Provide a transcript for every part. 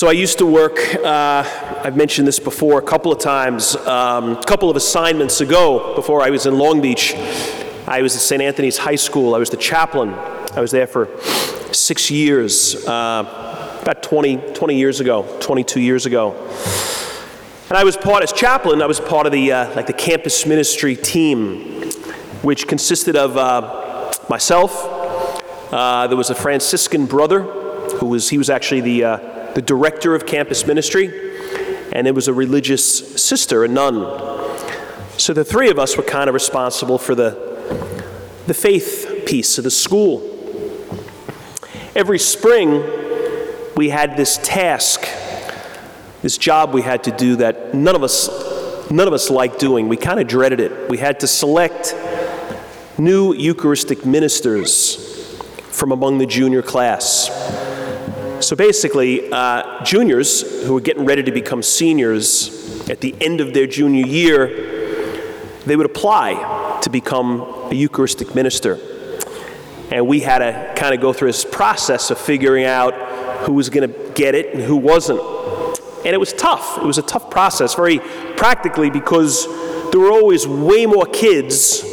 So I used to work, uh, I've mentioned this before a couple of times, um, a couple of assignments ago, before I was in Long Beach. I was at St. Anthony's High School. I was the chaplain. I was there for six years, uh, about 20, 20 years ago, 22 years ago. And I was part, as chaplain, I was part of the, uh, like the campus ministry team, which consisted of uh, myself. Uh, there was a Franciscan brother who was, he was actually the, uh, the director of campus ministry, and it was a religious sister, a nun. So the three of us were kind of responsible for the, the faith piece of the school. Every spring, we had this task, this job we had to do that none of us, none of us liked doing. We kind of dreaded it. We had to select new Eucharistic ministers from among the junior class. So basically, uh, juniors who were getting ready to become seniors at the end of their junior year, they would apply to become a Eucharistic minister. And we had to kind of go through this process of figuring out who was going to get it and who wasn't. And it was tough. It was a tough process, very practically, because there were always way more kids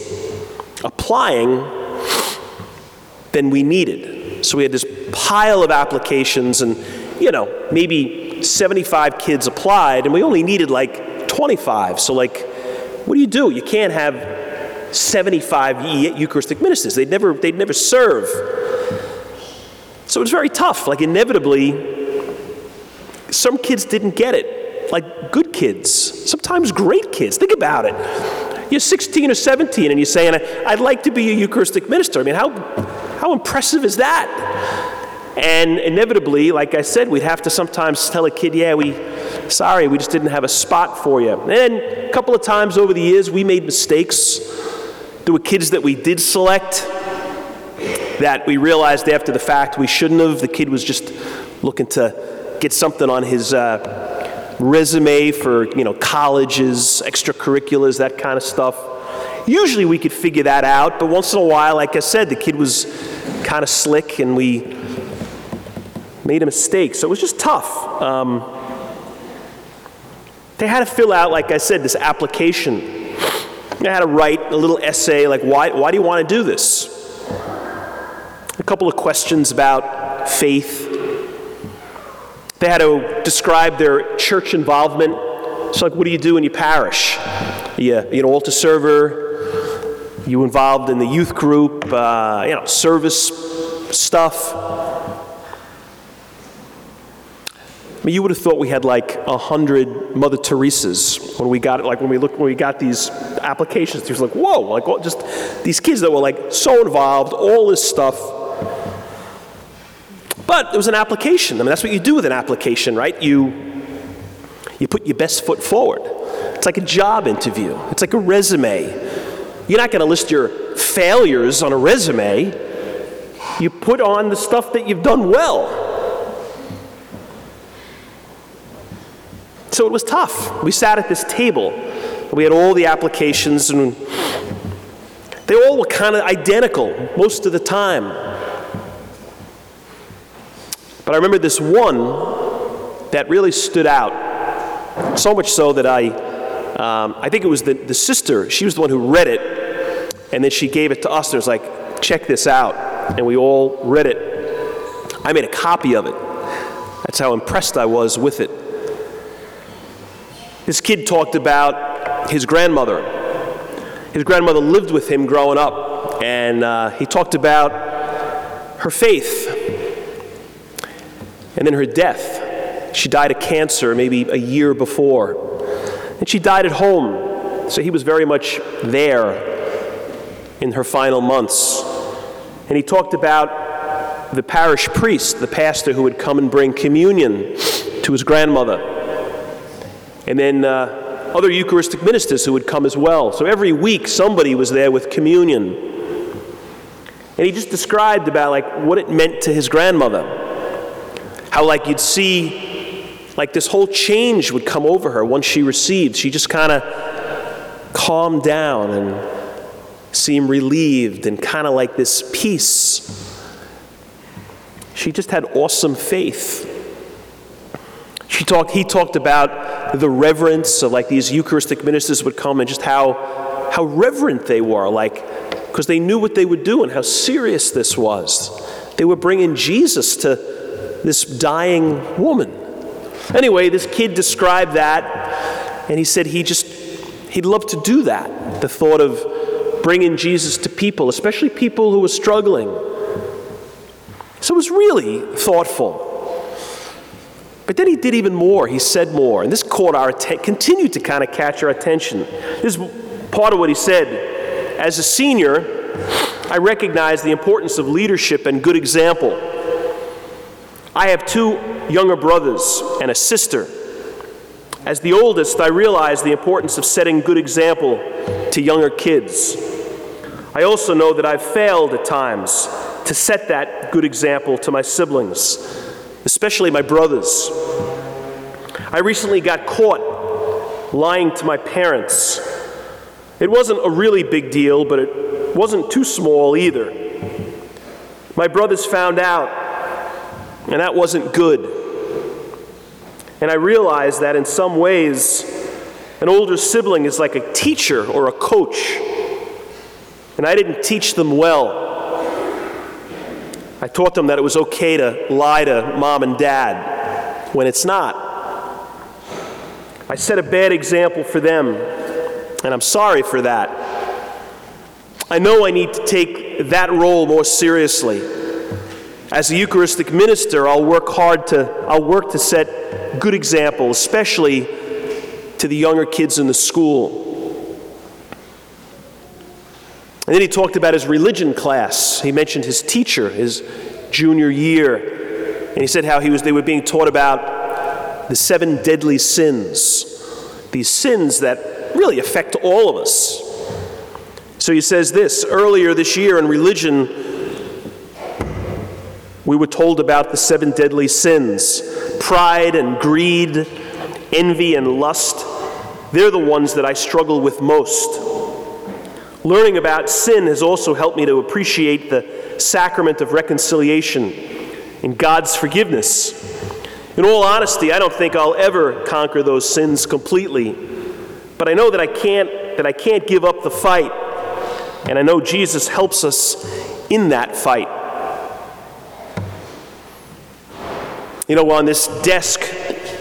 applying than we needed. So we had this pile of applications, and, you know, maybe 75 kids applied, and we only needed like 25. So, like, what do you do? You can't have 75 Eucharistic ministers. They'd never, they'd never serve. So it was very tough. Like, inevitably, some kids didn't get it. Like, good kids, sometimes great kids. Think about it. You're 16 or 17 and you're saying, I'd like to be a Eucharistic minister. I mean, how, how impressive is that? And inevitably, like I said, we'd have to sometimes tell a kid, yeah, we, sorry, we just didn't have a spot for you. And a couple of times over the years, we made mistakes. There were kids that we did select that we realized after the fact we shouldn't have. The kid was just looking to get something on his uh, resume for, you know, colleges, extracurriculars, that kind of stuff. Usually we could figure that out, but once in a while, like I said, the kid was kind of slick and we made a mistake. So it was just tough. Um, they had to fill out, like I said, this application. They had to write a little essay like, why, why do you want to do this? A couple of questions about faith. They had to describe their church involvement. So, like, what do you do in your parish? You, you an altar server? You involved in the youth group? Uh, you know, service stuff? I mean, you would have thought we had like a hundred Mother Teresa's when we got. Like when we looked, when we got these applications, It was like, whoa, like just these kids that were like so involved, all this stuff. But it was an application. I mean, that's what you do with an application, right? You you put your best foot forward. It's like a job interview. It's like a resume. You're not going to list your failures on a resume. You put on the stuff that you've done well. So it was tough. We sat at this table. We had all the applications, and they all were kind of identical most of the time. But I remember this one that really stood out. So much so that I, um, I think it was the, the sister, she was the one who read it, and then she gave it to us, and it was like, check this out. And we all read it. I made a copy of it. That's how impressed I was with it. This kid talked about his grandmother. His grandmother lived with him growing up, and uh, he talked about her faith and then her death. She died of cancer maybe a year before, and she died at home. So he was very much there in her final months. And he talked about the parish priest, the pastor who would come and bring communion to his grandmother and then uh, other Eucharistic ministers who would come as well. So every week somebody was there with communion. And he just described about like what it meant to his grandmother. How like you'd see like this whole change would come over her once she received. She just kind of calmed down and seemed relieved and kind of like this peace. She just had awesome faith. She talked, he talked about the reverence of like these Eucharistic ministers would come and just how, how reverent they were, like, because they knew what they would do and how serious this was. They were bringing Jesus to this dying woman. Anyway, this kid described that, and he said he just, he'd love to do that. The thought of bringing Jesus to people, especially people who were struggling. So it was really thoughtful. But then he did even more. He said more. And this caught our attention, continued to kind of catch our attention. This is part of what he said. As a senior, I recognize the importance of leadership and good example. I have two younger brothers and a sister. As the oldest, I realize the importance of setting good example to younger kids. I also know that I've failed at times to set that good example to my siblings especially my brothers. I recently got caught lying to my parents. It wasn't a really big deal, but it wasn't too small either. My brothers found out, and that wasn't good. And I realized that in some ways, an older sibling is like a teacher or a coach. And I didn't teach them well. I taught them that it was okay to lie to mom and dad when it's not. I set a bad example for them, and I'm sorry for that. I know I need to take that role more seriously. As a Eucharistic minister, I'll work hard to I'll work to set good examples, especially to the younger kids in the school. And then he talked about his religion class. He mentioned his teacher, his junior year. And he said how he was, they were being taught about the seven deadly sins, these sins that really affect all of us. So he says this earlier this year in religion, we were told about the seven deadly sins pride and greed, envy and lust. They're the ones that I struggle with most. Learning about sin has also helped me to appreciate the sacrament of reconciliation and God's forgiveness. In all honesty, I don't think I'll ever conquer those sins completely, but I know that I can't that I can't give up the fight. And I know Jesus helps us in that fight. You know, on this desk,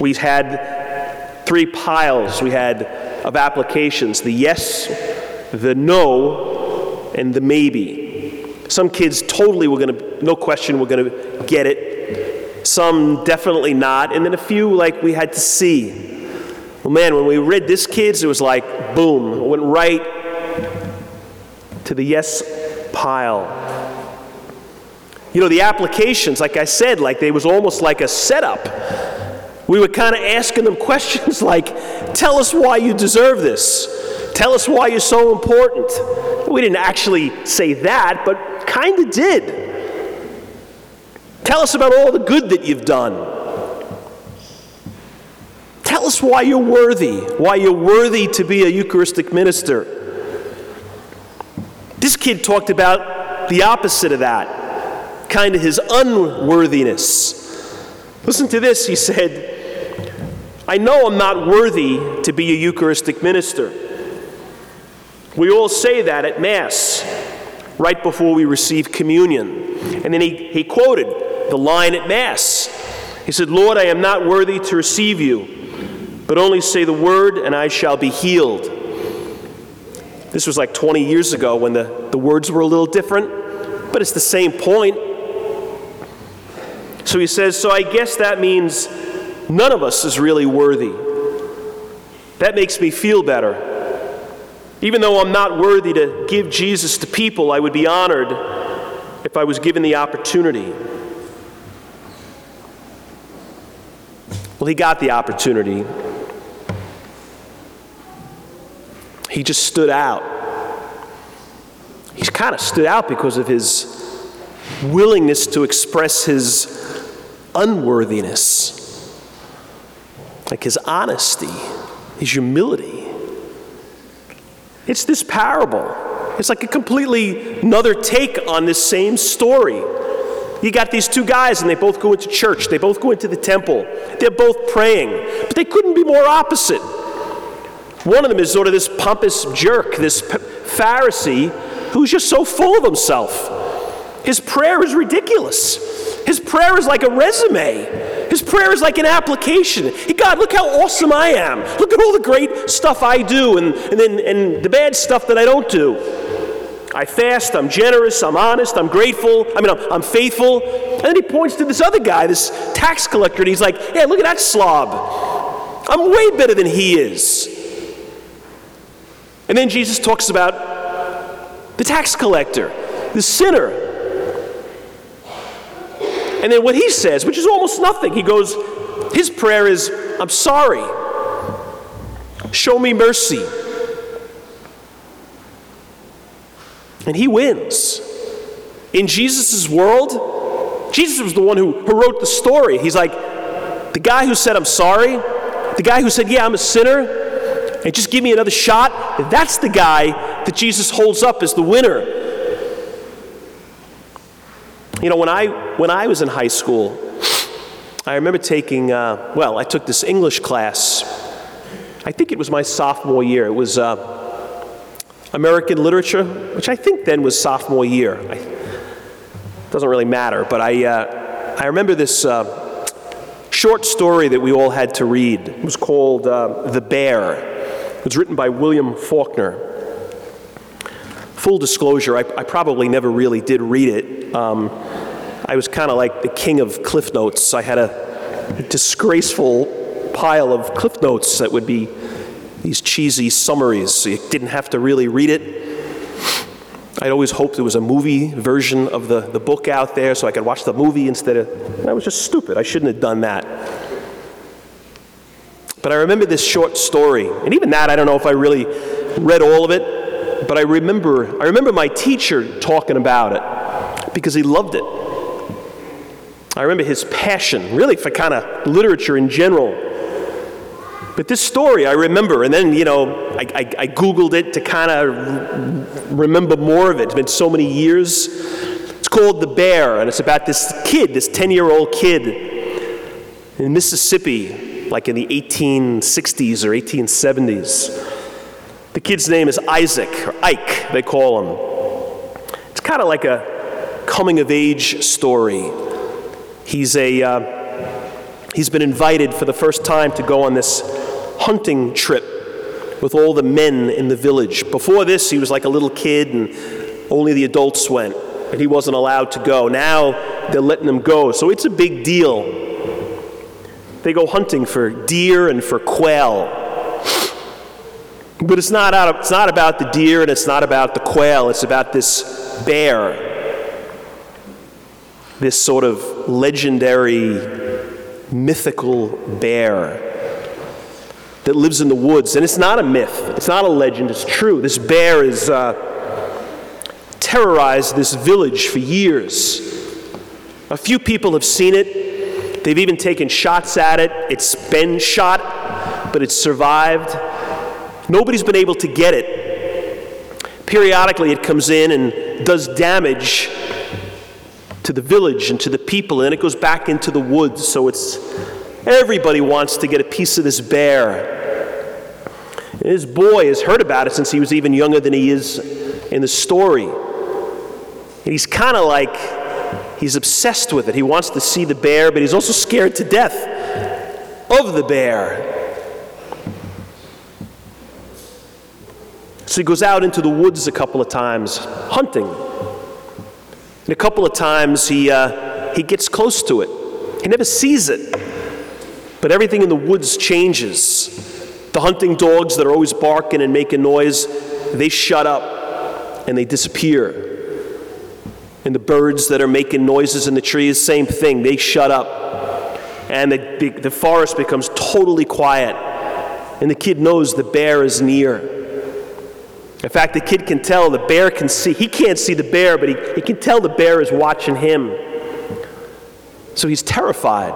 we had three piles. We had of applications the yes, the no and the maybe. Some kids totally were going to, no question, were going to get it. Some definitely not. And then a few, like, we had to see. Well, man, when we read this kids, it was like, boom, it went right to the yes pile. You know, the applications, like I said, like they was almost like a setup. We were kind of asking them questions like, tell us why you deserve this. Tell us why you're so important. We didn't actually say that, but kind of did. Tell us about all the good that you've done. Tell us why you're worthy, why you're worthy to be a Eucharistic minister. This kid talked about the opposite of that, kind of his unworthiness. Listen to this. He said, I know I'm not worthy to be a Eucharistic minister. We all say that at Mass right before we receive communion. And then he, he quoted the line at Mass. He said, Lord, I am not worthy to receive you, but only say the word and I shall be healed. This was like 20 years ago when the, the words were a little different, but it's the same point. So he says, So I guess that means none of us is really worthy. That makes me feel better. Even though I'm not worthy to give Jesus to people, I would be honored if I was given the opportunity. Well, he got the opportunity. He just stood out. He's kind of stood out because of his willingness to express his unworthiness, like his honesty, his humility. It's this parable. It's like a completely another take on this same story. You got these two guys, and they both go into church. They both go into the temple. They're both praying. But they couldn't be more opposite. One of them is sort of this pompous jerk, this Pharisee, who's just so full of himself. His prayer is ridiculous. His prayer is like a resume. His prayer is like an application. God, look how awesome I am. Look at all the great stuff I do and, and, then, and the bad stuff that I don't do. I fast, I'm generous, I'm honest, I'm grateful, I mean, I'm, I'm, faithful. And then he points to this other guy, this tax collector, and he's like, yeah, look at that slob. I'm way better than he is. And then Jesus talks about the tax collector, the sinner. And then what he says, which is almost nothing, he goes, his prayer is, I'm sorry. Show me mercy. And he wins. In Jesus' world, Jesus was the one who, who wrote the story. He's like, the guy who said, I'm sorry, the guy who said, Yeah, I'm a sinner, and just give me another shot, that's the guy that Jesus holds up as the winner. You know, when I, when I was in high school, I remember taking, uh, well, I took this English class. I think it was my sophomore year. It was uh, American literature, which I think then was sophomore year. I, doesn't really matter, but I, uh, I remember this uh, short story that we all had to read. It was called uh, The Bear. It was written by William Faulkner. Full disclosure, I, I probably never really did read it. Um, I was kind of like the king of Cliff Notes. I had a disgraceful pile of Cliff Notes that would be these cheesy summaries, so you didn't have to really read it. I'd always hoped there was a movie version of the, the book out there so I could watch the movie instead of. That was just stupid. I shouldn't have done that. But I remember this short story, and even that, I don't know if I really read all of it, but I remember, I remember my teacher talking about it because he loved it. I remember his passion, really, for kind of literature in general. But this story I remember, and then, you know, I, I, I Googled it to kind of remember more of it. It's been so many years. It's called The Bear, and it's about this kid, this 10 year old kid in Mississippi, like in the 1860s or 1870s. The kid's name is Isaac, or Ike, they call him. It's kind of like a coming of age story. He's a. Uh, he's been invited for the first time to go on this hunting trip with all the men in the village. Before this, he was like a little kid and only the adults went, and he wasn't allowed to go. Now they're letting him go, so it's a big deal. They go hunting for deer and for quail. But it's not, out of, it's not about the deer and it's not about the quail, it's about this bear. This sort of legendary, mythical bear that lives in the woods. And it's not a myth, it's not a legend, it's true. This bear has uh, terrorized this village for years. A few people have seen it, they've even taken shots at it. It's been shot, but it's survived. Nobody's been able to get it. Periodically, it comes in and does damage to the village and to the people, and it goes back into the woods. So it's everybody wants to get a piece of this bear. His boy has heard about it since he was even younger than he is in the story. And he's kind of like, he's obsessed with it. He wants to see the bear, but he's also scared to death of the bear. So he goes out into the woods a couple of times hunting. And a couple of times he, uh, he gets close to it. He never sees it. But everything in the woods changes. The hunting dogs that are always barking and making noise, they shut up and they disappear. And the birds that are making noises in the trees, same thing, they shut up. And the, the forest becomes totally quiet. And the kid knows the bear is near. In fact, the kid can tell, the bear can see. He can't see the bear, but he, he can tell the bear is watching him. So he's terrified,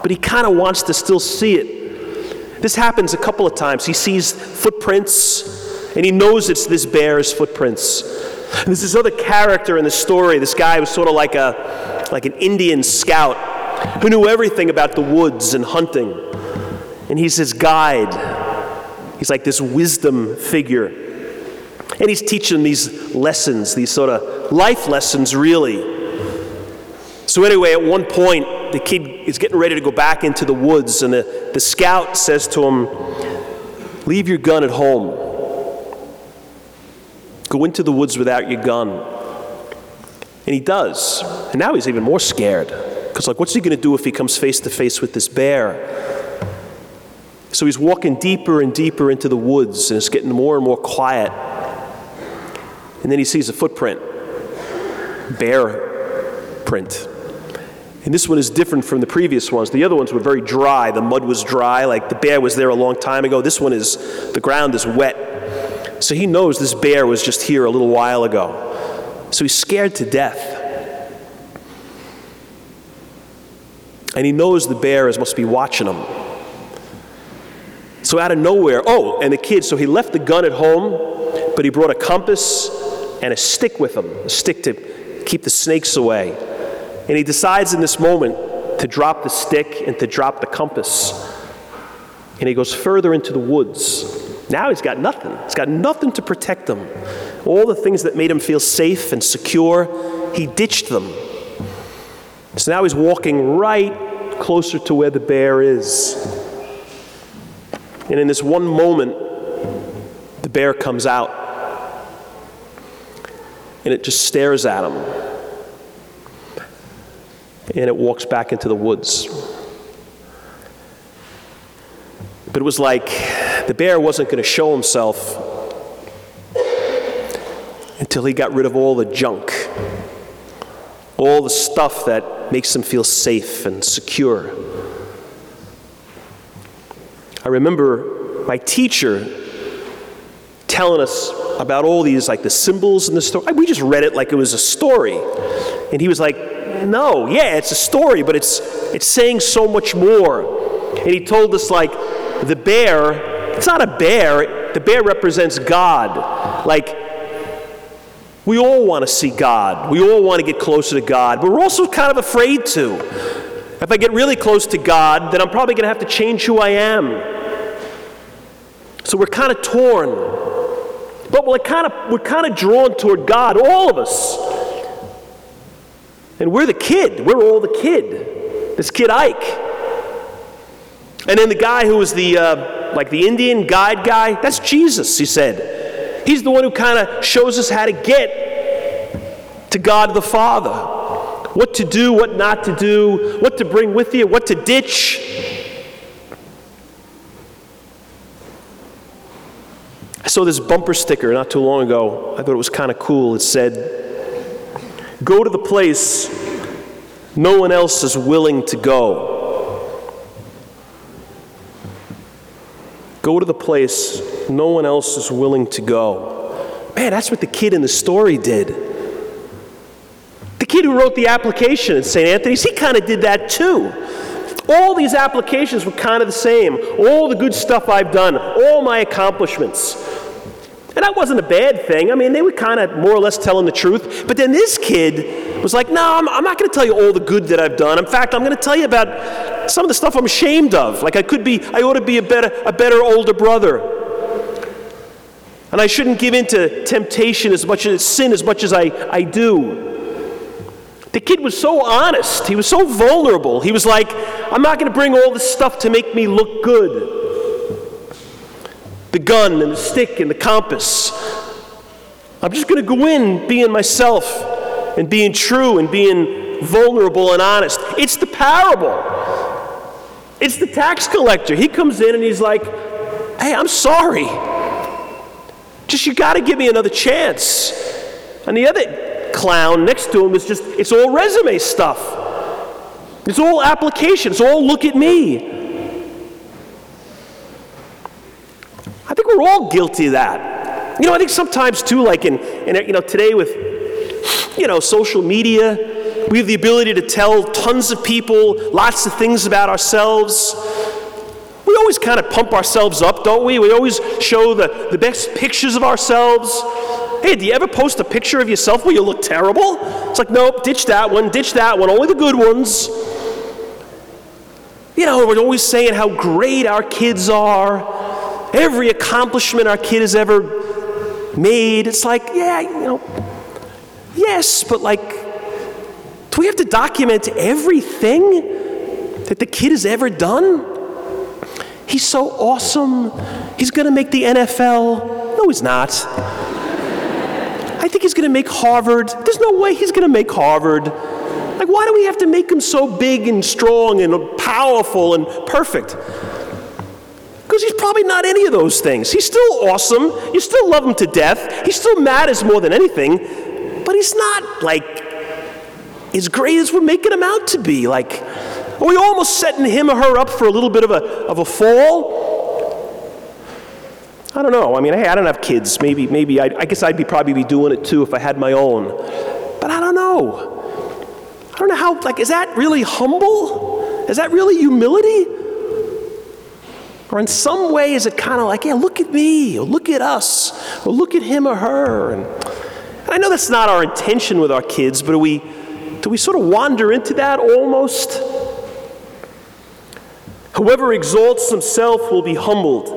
but he kind of wants to still see it. This happens a couple of times. He sees footprints, and he knows it's this bear's footprints. And there's this other character in the story. This guy was sort of like a, like an Indian scout who knew everything about the woods and hunting. And he's his guide. He's like this wisdom figure. And he's teaching these lessons, these sort of life lessons, really. So, anyway, at one point, the kid is getting ready to go back into the woods, and the, the scout says to him, Leave your gun at home. Go into the woods without your gun. And he does. And now he's even more scared. Because, like, what's he going to do if he comes face to face with this bear? So he's walking deeper and deeper into the woods, and it's getting more and more quiet. And then he sees a footprint bear print. And this one is different from the previous ones. The other ones were very dry. The mud was dry, like the bear was there a long time ago. This one is, the ground is wet. So he knows this bear was just here a little while ago. So he's scared to death. And he knows the bear is must be watching him. So out of nowhere, oh, and the kid, so he left the gun at home, but he brought a compass and a stick with him, a stick to keep the snakes away. And he decides in this moment to drop the stick and to drop the compass. And he goes further into the woods. Now he's got nothing. He's got nothing to protect him. All the things that made him feel safe and secure, he ditched them. So now he's walking right closer to where the bear is. And in this one moment, the bear comes out. And it just stares at him and it walks back into the woods. But it was like the bear wasn't going to show himself until he got rid of all the junk, all the stuff that makes him feel safe and secure. I remember my teacher telling us about all these, like the symbols in the story. We just read it like it was a story. And he was like, no, yeah, it's a story, but it's, it's saying so much more. And he told us, like, the bear, it's not a bear, the bear represents God. Like, we all want to see God. We all want to get closer to God, but we're also kind of afraid to. If I get really close to God, then I'm probably going to have to change who I am. So we're kind of torn. But we're kind of, we're kind of drawn toward God, all of us. And we're the kid. We're all the kid. This kid Ike. And then the guy who was the, uh, like the Indian guide guy, that's Jesus, he said. He's the one who kind of shows us how to get to God the Father. What to do, what not to do, what to bring with you, what to ditch. I saw this bumper sticker not too long ago. I thought it was kind of cool. It said, Go to the place no one else is willing to go. Go to the place no one else is willing to go. Man, that's what the kid in the story did. The kid who wrote the application at St. Anthony's, he kind of did that too. All these applications were kind of the same. All the good stuff I've done, all my accomplishments. And that wasn't a bad thing. I mean, they were kind of more or less telling the truth. But then this kid was like, no, I'm, I'm not going to tell you all the good that I've done. In fact, I'm going to tell you about some of the stuff I'm ashamed of. Like I could be, I ought to be a better, a better older brother. And I shouldn't give in to temptation as much as sin as much as I, I do. The kid was so honest. He was so vulnerable. He was like, I'm not going to bring all this stuff to make me look good the gun and the stick and the compass. I'm just going to go in being myself and being true and being vulnerable and honest. It's the parable. It's the tax collector. He comes in and he's like, hey, I'm sorry. Just you got to give me another chance. And the other clown next to him is just, it's all resume stuff. It's all application. It's all look at me. I think we're all guilty of that. You know, I think sometimes too, like in, in you know, today with, you know, social media, we have the ability to tell tons of people lots of things about ourselves. We always kind of pump ourselves up, don't we? We always show the, the best pictures of ourselves. Hey, do you ever post a picture of yourself where you look terrible? It's like, nope, ditch that one, ditch that one, only the good ones. You know, we're always saying how great our kids are, every accomplishment our kid has ever made. It's like, yeah, you know, yes, but like, do we have to document everything that the kid has ever done? He's so awesome. He's going to make the NFL. No, he's not. I think he's going to make Harvard. There's no way he's going to make Harvard. Like, why do we have to make him so big and strong and powerful and perfect? Because he's probably not any of those things. He's still awesome. You still love him to death. He still matters more than anything. But he's not like as great as we're making him out to be. Like, are we almost setting him or her up for a little bit of a, of a fall? I don't know. I mean, hey, I don't have kids. Maybe, maybe I, I guess I'd be probably be doing it too if I had my own. But I don't know. I don't know how, like, is that really humble? Is that really humility? Or in some way, is it kind of like, yeah, look at me, or look at us, or look at him or her? And, I know that's not our intention with our kids, but we, do we sort of wander into that almost? Whoever exalts himself will be humbled.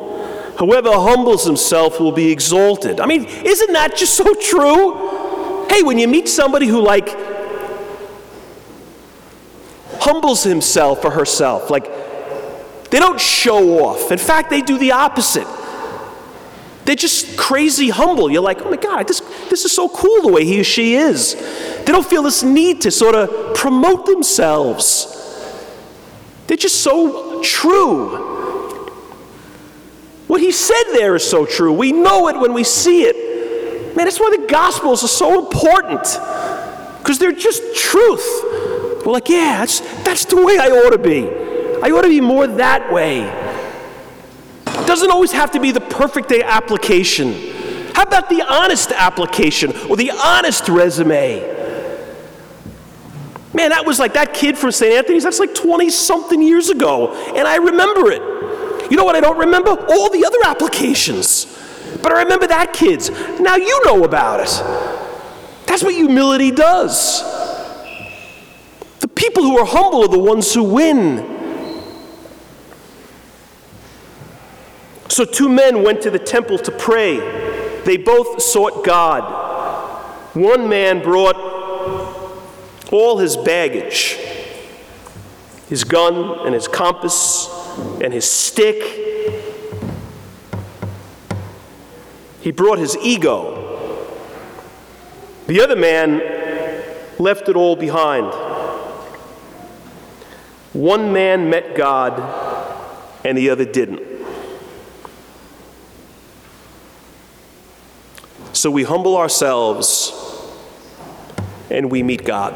Whoever humbles himself will be exalted. I mean, isn't that just so true? Hey, when you meet somebody who, like, humbles himself or herself, like, they don't show off. In fact, they do the opposite. They're just crazy humble. You're like, oh my God, this, this is so cool the way he or she is. They don't feel this need to sort of promote themselves. They're just so true. What he said there is so true. We know it when we see it. Man, that's why the Gospels are so important, because they're just truth. We're like, yeah, that's, that's the way I ought to be. I ought to be more that way. It doesn't always have to be the perfect day application. How about the honest application or the honest resume? Man, that was like that kid from St. Anthony's, that's like 20 something years ago, and I remember it. You know what I don't remember? All the other applications. But I remember that kid's. Now you know about it. That's what humility does. The people who are humble are the ones who win. So, two men went to the temple to pray. They both sought God. One man brought all his baggage his gun and his compass and his stick. He brought his ego. The other man left it all behind. One man met God and the other didn't. So we humble ourselves and we meet God.